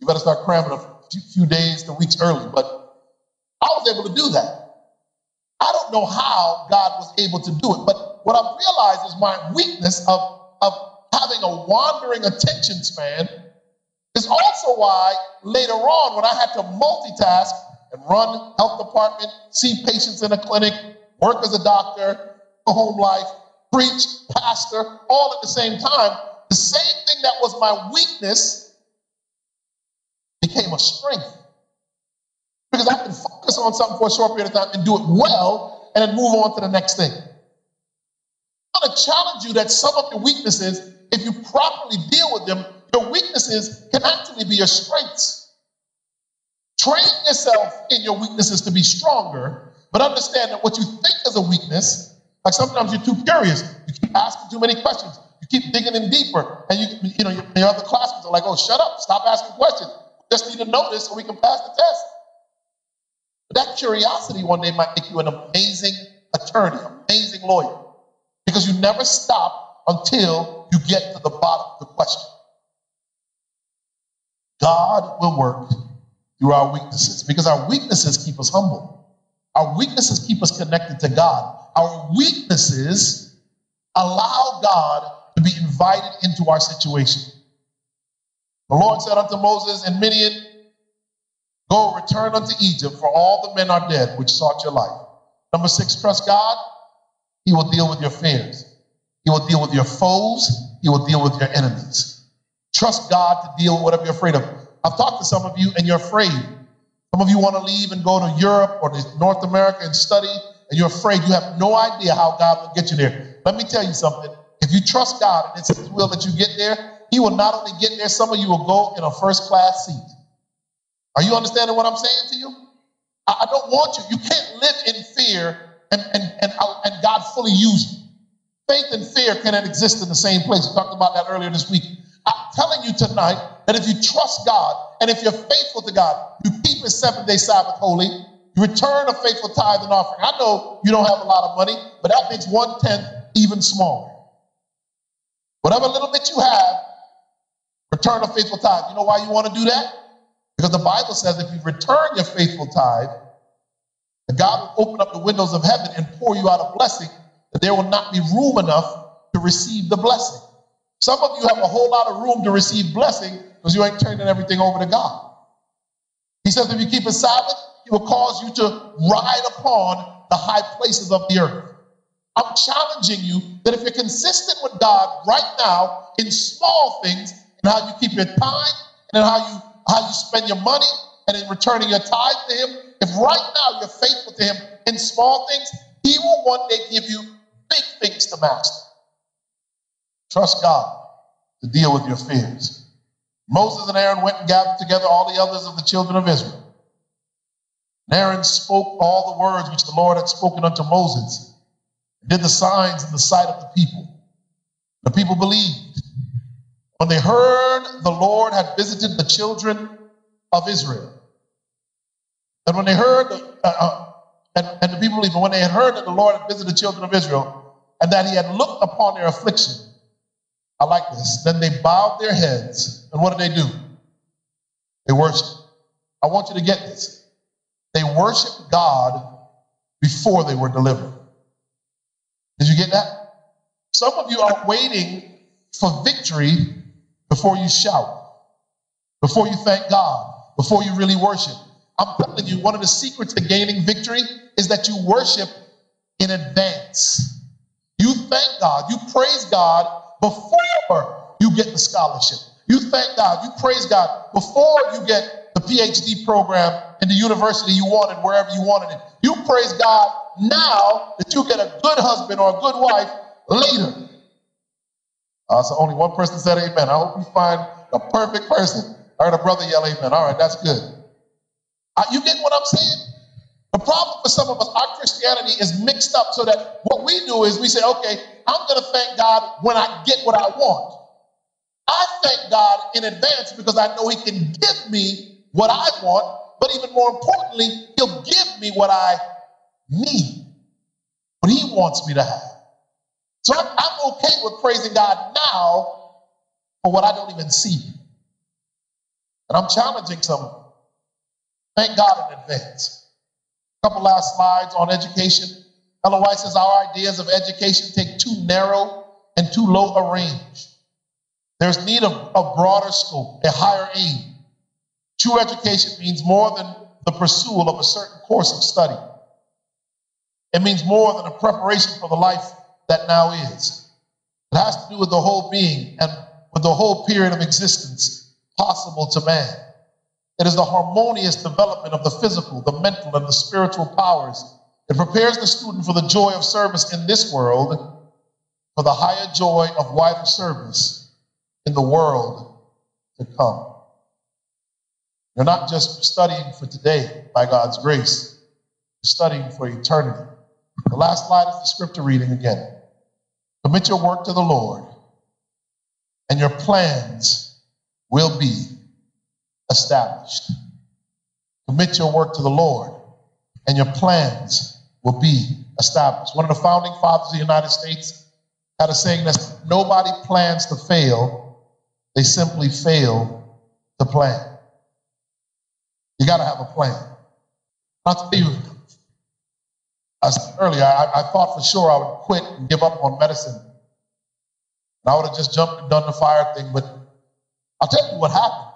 you better start cramming a few days to weeks early. But I was able to do that. I don't know how God was able to do it, but what I've realized is my weakness of, of having a wandering attention span is also why later on, when I had to multitask and run health department, see patients in a clinic, work as a doctor, home life, preach, pastor, all at the same time, the same thing that was my weakness became a strength. Because I can focus on something for a short period of time and do it well and then move on to the next thing. I want to challenge you that some of your weaknesses, if you properly deal with them, your weaknesses can actually be your strengths. Train yourself in your weaknesses to be stronger, but understand that what you think is a weakness, like sometimes you're too curious, you keep asking too many questions, you keep digging in deeper, and you, you know, your other classmates are like, "Oh, shut up! Stop asking questions. Just need to know this so we can pass the test." But that curiosity one day might make you an amazing attorney, amazing lawyer, because you never stop until you get to the bottom of the question. God will work through our weaknesses because our weaknesses keep us humble. Our weaknesses keep us connected to God. Our weaknesses allow God to be invited into our situation. The Lord said unto Moses and Midian, Go return unto Egypt, for all the men are dead which sought your life. Number six, trust God. He will deal with your fears. He will deal with your foes. He will deal with your enemies. Trust God to deal with whatever you're afraid of. I've talked to some of you and you're afraid. Some of you want to leave and go to Europe or to North America and study, and you're afraid. You have no idea how God will get you there. Let me tell you something. If you trust God and it's His will that you get there, He will not only get there, some of you will go in a first class seat. Are you understanding what I'm saying to you? I, I don't want you. You can't live in fear and, and, and, and God fully use you. Faith and fear cannot exist in the same place. We talked about that earlier this week. I'm telling you tonight that if you trust God and if you're faithful to God, you keep His seven day Sabbath holy, you return a faithful tithe and offering. I know you don't have a lot of money, but that makes one tenth even smaller. Whatever little bit you have, return a faithful tithe. You know why you want to do that? Because the Bible says if you return your faithful tithe, God will open up the windows of heaven and pour you out a blessing that there will not be room enough to receive the blessing. Some of you have a whole lot of room to receive blessing because you ain't turning everything over to God. He says if you keep a Sabbath, he will cause you to ride upon the high places of the earth. I'm challenging you that if you're consistent with God right now in small things and how you keep your time and how you how you spend your money and in returning your tithe to him, if right now you're faithful to him in small things, he will one day give you big things to master. Trust God to deal with your fears. Moses and Aaron went and gathered together all the elders of the children of Israel. And Aaron spoke all the words which the Lord had spoken unto Moses, did the signs in the sight of the people. The people believed. When they heard the Lord had visited the children of Israel, and when they heard, uh, uh, and, and the people believed, when they had heard that the Lord had visited the children of Israel, and that he had looked upon their affliction, I like this. Then they bowed their heads, and what did they do? They worshiped. I want you to get this. They worshiped God before they were delivered. Did you get that? Some of you are waiting for victory before you shout, before you thank God, before you really worship. I'm telling you, one of the secrets to gaining victory is that you worship in advance. You thank God, you praise God before you get the scholarship. You thank God, you praise God before you get the PhD program in the university you wanted, wherever you wanted it. You praise God now that you get a good husband or a good wife later. Uh, so only one person said amen. I hope you find the perfect person. I heard a brother yell amen. All right, that's good. Uh, you get what I'm saying? The problem for some of us, our Christianity is mixed up so that what we do is we say, okay, I'm going to thank God when I get what I want. I thank God in advance because I know He can give me what I want, but even more importantly, He'll give me what I need, what He wants me to have. So I'm, I'm okay with praising God now for what I don't even see. And I'm challenging some. Thank God in advance. A couple last slides on education. Ellen White says our ideas of education take too narrow and too low a range. There's need of a broader scope, a higher aim. True education means more than the pursuit of a certain course of study. It means more than a preparation for the life that now is. It has to do with the whole being and with the whole period of existence possible to man. It is the harmonious development of the physical, the mental, and the spiritual powers. It prepares the student for the joy of service in this world, for the higher joy of wider service in the world to come. You're not just studying for today by God's grace, you're studying for eternity. The last slide is the scripture reading again. Commit your work to the Lord, and your plans will be established. Commit your work to the Lord, and your plans will be established. One of the founding fathers of the United States had a saying that nobody plans to fail, they simply fail to plan. You got to have a plan. I'll tell you, I said earlier, I, I, thought for sure I would quit and give up on medicine. And I would have just jumped and done the fire thing, but I'll tell you what happened.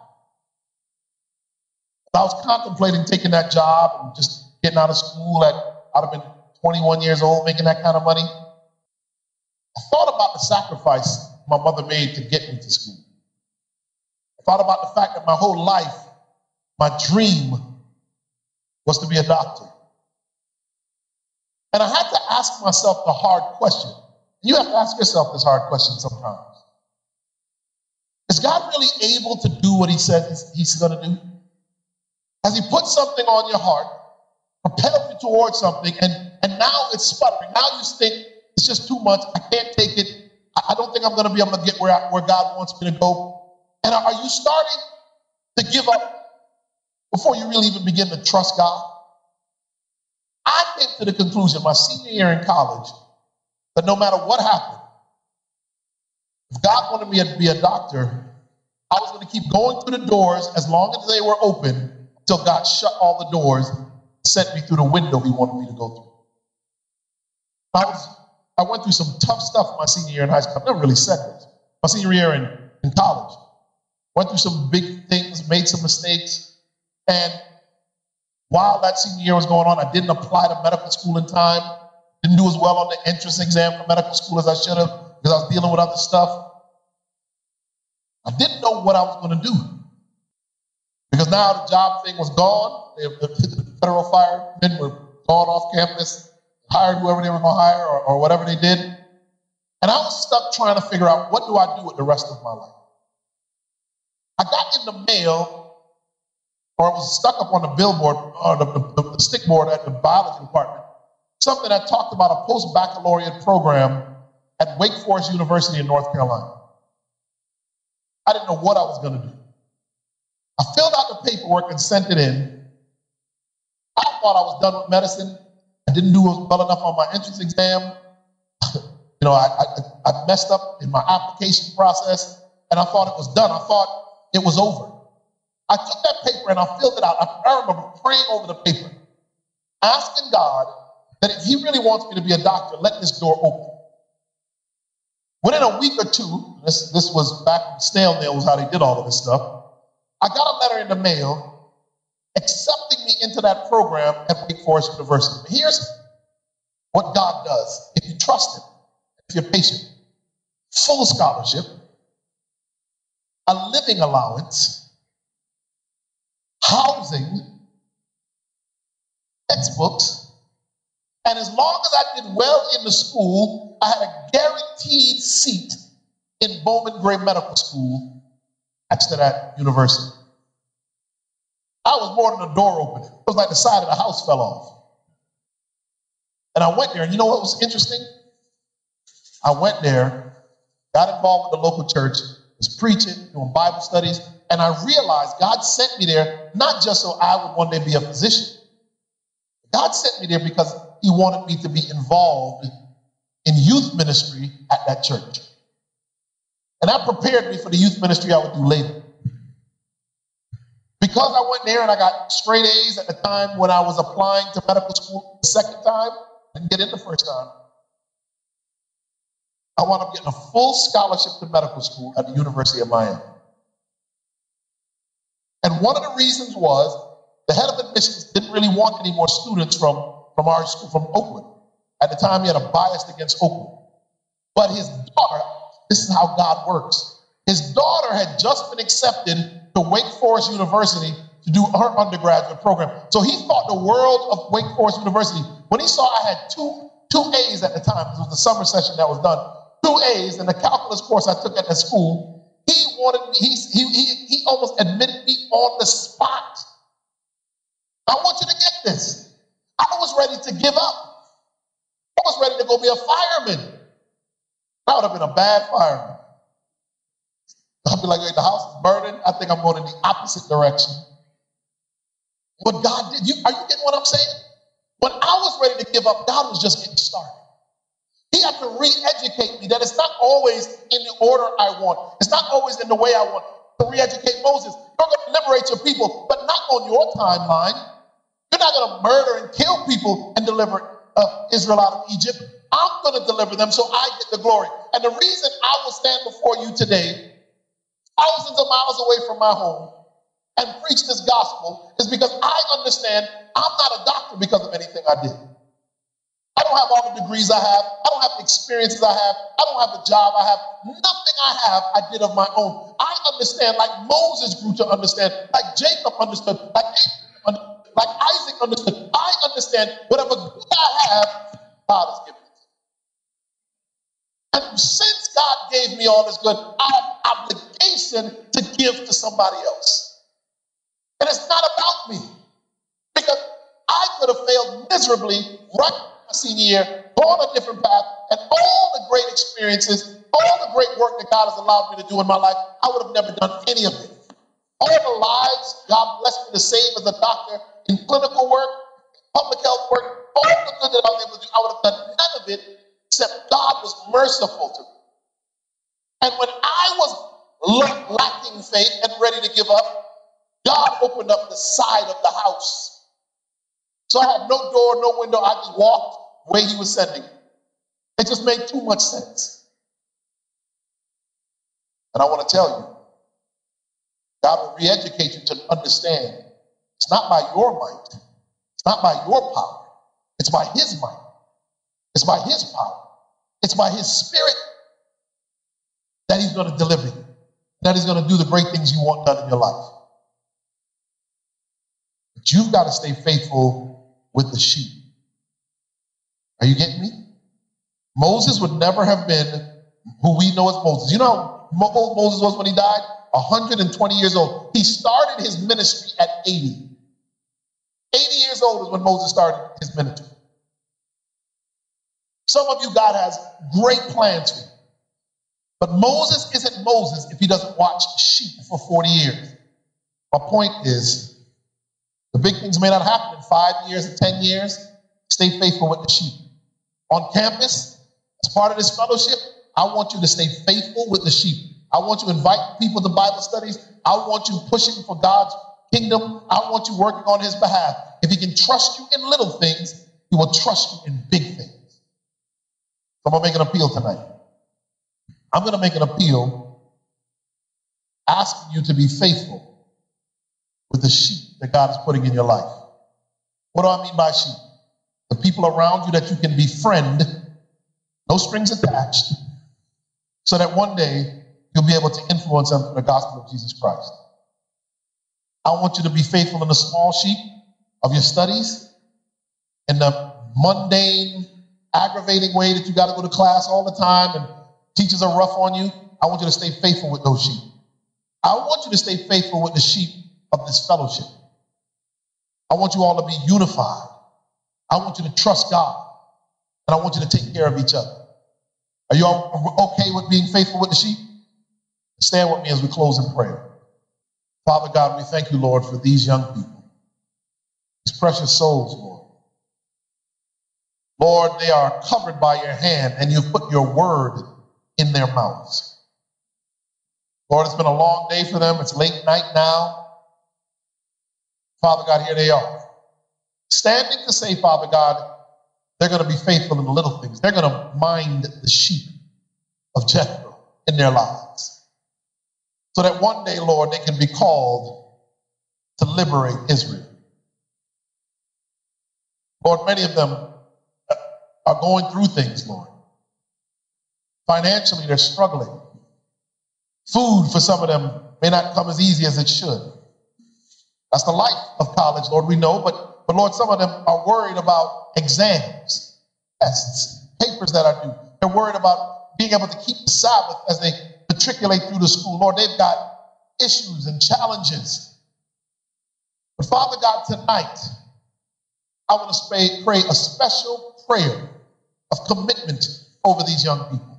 I was contemplating taking that job and just getting out of school at, I'd have been 21 years old, making that kind of money. I thought about the sacrifice my mother made to get me to school. I thought about the fact that my whole life, my dream was to be a doctor. And I had to ask myself the hard question. You have to ask yourself this hard question sometimes. Is God really able to do what he said he's, going to do? Has he put something on your heart, propelled you towards something, and, and now it's sputtering? Now you think it's just too much. I can't take it. I, I don't think I'm going to be able to get where, I, where God wants me to go. And are you starting to give up before you really even begin to trust God? I came to the conclusion my senior year in college that no matter what happened, if God wanted me to be a doctor, I was going to keep going through the doors as long as they were open until God shut all the doors, and sent me through the window He wanted me to go through. I was I went through some tough stuff my senior year in high school. I've never really said this. My senior year in, in college. Went through some big things, made some mistakes. And while that senior year was going on, I didn't apply to medical school in time. Didn't do as well on the entrance exam for medical school as I should have because I was dealing with other stuff. I didn't know what I was going to do. Because now the job thing was gone. The federal firemen were gone off campus, hired whoever they were going to hire or, or whatever they did. And I was stuck trying to figure out what do I do with the rest of my life. I got in the mail, or it was stuck up on the billboard, or the, the, the stick board at the biology department, something that talked about a post baccalaureate program at Wake Forest University in North Carolina. I didn't know what I was going to do. I filled out the paperwork and sent it in. I thought I was done with medicine. I didn't do well enough on my entrance exam. you know, I, I, I messed up in my application process and I thought it was done. I thought it was over. I took that paper and I filled it out. I, I remember praying over the paper, asking God that if He really wants me to be a doctor, let this door open. Within a week or two, this, this was back when snail mail was how they did all of this stuff. I got a letter in the mail accepting me into that program at Wake Forest University. But here's what God does if you trust Him, if you're patient, full scholarship, a living allowance, housing, textbooks, and as long as I did well in the school, I had a guaranteed seat in Bowman Gray Medical School at that university. I was more than a door opening. It was like the side of the house fell off. And I went there, and you know what was interesting? I went there, got involved with the local church, was preaching, doing Bible studies, and I realized God sent me there not just so I would one day be a physician. God sent me there because He wanted me to be involved in youth ministry at that church. And that prepared me for the youth ministry I would do later. Because I went there and I got straight A's at the time when I was applying to medical school the second time, didn't get in the first time. I wound up getting a full scholarship to medical school at the University of Miami. And one of the reasons was the head of admissions didn't really want any more students from, from our school, from Oakland. At the time, he had a bias against Oakland. But his daughter, this is how God works. His daughter had just been accepted to Wake Forest University to do her undergraduate program. So he thought the world of Wake Forest University. When he saw I had two, two A's at the time, it was the summer session that was done, two A's in the calculus course I took at the school, he wanted me, he, he, he, almost admitted me on the spot. I want you to get this. I was ready to give up. I was ready to go be a fireman. I would have been a bad fireman. I'd be like, hey, the house is burning. I think I'm going in the opposite direction. What God did, you, are you getting what I'm saying? When I was ready to give up, God was just getting started. To re educate me that it's not always in the order I want, it's not always in the way I want. To re educate Moses, you're going to liberate your people, but not on your timeline. You're not going to murder and kill people and deliver uh, Israel out of Egypt. I'm going to deliver them so I get the glory. And the reason I will stand before you today, thousands of miles away from my home, and preach this gospel is because I understand I'm not a doctor because of anything I did. I don't have all the degrees I have. I don't have the experiences I have. I don't have the job I have. Nothing I have, I did of my own. I understand, like Moses grew to understand, like Jacob understood, like like Isaac understood. I understand whatever good I have, God has given it. And since God gave me all this good, I have obligation to give to somebody else. And it's not about me. Because I could have failed miserably right senior year, gone a different path, and all the great experiences, all the great work that God has allowed me to do in my life, I would have never done any of it. All the lives God blessed me to save as a doctor in clinical work, public health work, all the good that I was able to do, I would have done none of it except God was merciful to me. And when I was lacking faith and ready to give up, God opened up the side of the house. So I had no door, no window. I just walked where He was sending me. It just made too much sense. And I want to tell you, God will re educate you to understand it's not by your might, it's not by your power, it's by His might, it's by His power, it's by His Spirit that He's going to deliver you, that He's going to do the great things you want done in your life. But you've got to stay faithful with the sheep. Are you getting me? Moses would never have been who we know as Moses. You know how Moses was when he died? 120 years old. He started his ministry at 80. 80 years old is when Moses started his ministry. Some of you, God has great plans for you. But Moses isn't Moses if he doesn't watch sheep for 40 years. My point is the big things may not happen in five years or 10 years. Stay faithful with the sheep. On campus, as part of this fellowship, I want you to stay faithful with the sheep. I want you to invite people to Bible studies. I want you pushing for God's kingdom. I want you working on his behalf. If he can trust you in little things, he will trust you in big things. So I'm going to make an appeal tonight. I'm going to make an appeal asking you to be faithful with the sheep that God is putting in your life. What do I mean by sheep? The people around you that you can befriend no strings attached, so that one day you'll be able to influence them for the gospel of Jesus Christ. I want you to be faithful in the small sheep of your studies, in the mundane, aggravating way that you got to go to class all the time and teachers are rough on you. I want you to stay faithful with those sheep. I want you to stay faithful with the sheep of this fellowship. I want you all to be unified. I want you to trust God. And I want you to take care of each other. Are you all okay with being faithful with the sheep? Stand with me as we close in prayer. Father God, we thank you, Lord, for these young people, these precious souls, Lord. Lord, they are covered by your hand and you've put your word in their mouths. Lord, it's been a long day for them. It's late night now. Father God, here they are. Standing to say, Father God, they're going to be faithful in the little things. They're going to mind the sheep of Jethro in their lives. So that one day, Lord, they can be called to liberate Israel. Lord, many of them uh, are going through things, Lord. Financially, they're struggling. Food for some of them may not come as easy as it should. That's the life of college, Lord, we know, but, but Lord, some of them are worried about exams, tests, papers that are due. They're worried about being able to keep the Sabbath as they matriculate through the school. Lord, they've got issues and challenges. But Father God, tonight, I want to pray a special prayer of commitment over these young people.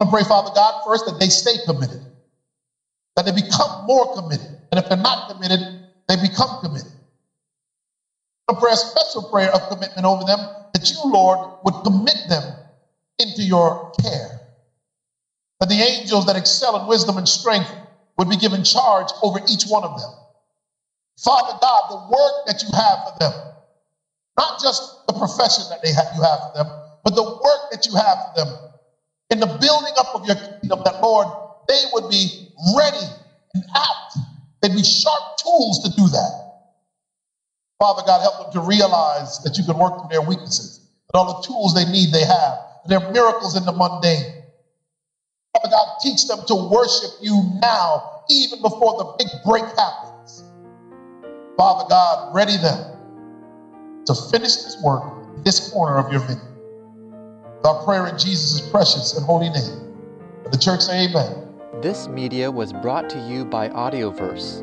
I pray, Father God, first that they stay committed, that they become more committed. And if they're not committed, they become committed. Pray a special prayer of commitment over them that you, Lord, would commit them into your care. That the angels that excel in wisdom and strength would be given charge over each one of them. Father God, the work that you have for them, not just the profession that they have, you have for them, but the work that you have for them in the building up of your kingdom, that Lord, they would be ready and apt They'd be sharp tools to do that. Father God, help them to realize that you can work through their weaknesses, that all the tools they need they have, there are miracles in the mundane. Father God, teach them to worship you now, even before the big break happens. Father God, ready them to finish this work in this corner of your vineyard. Our prayer in Jesus' precious and holy name. the church say amen. This media was brought to you by Audioverse,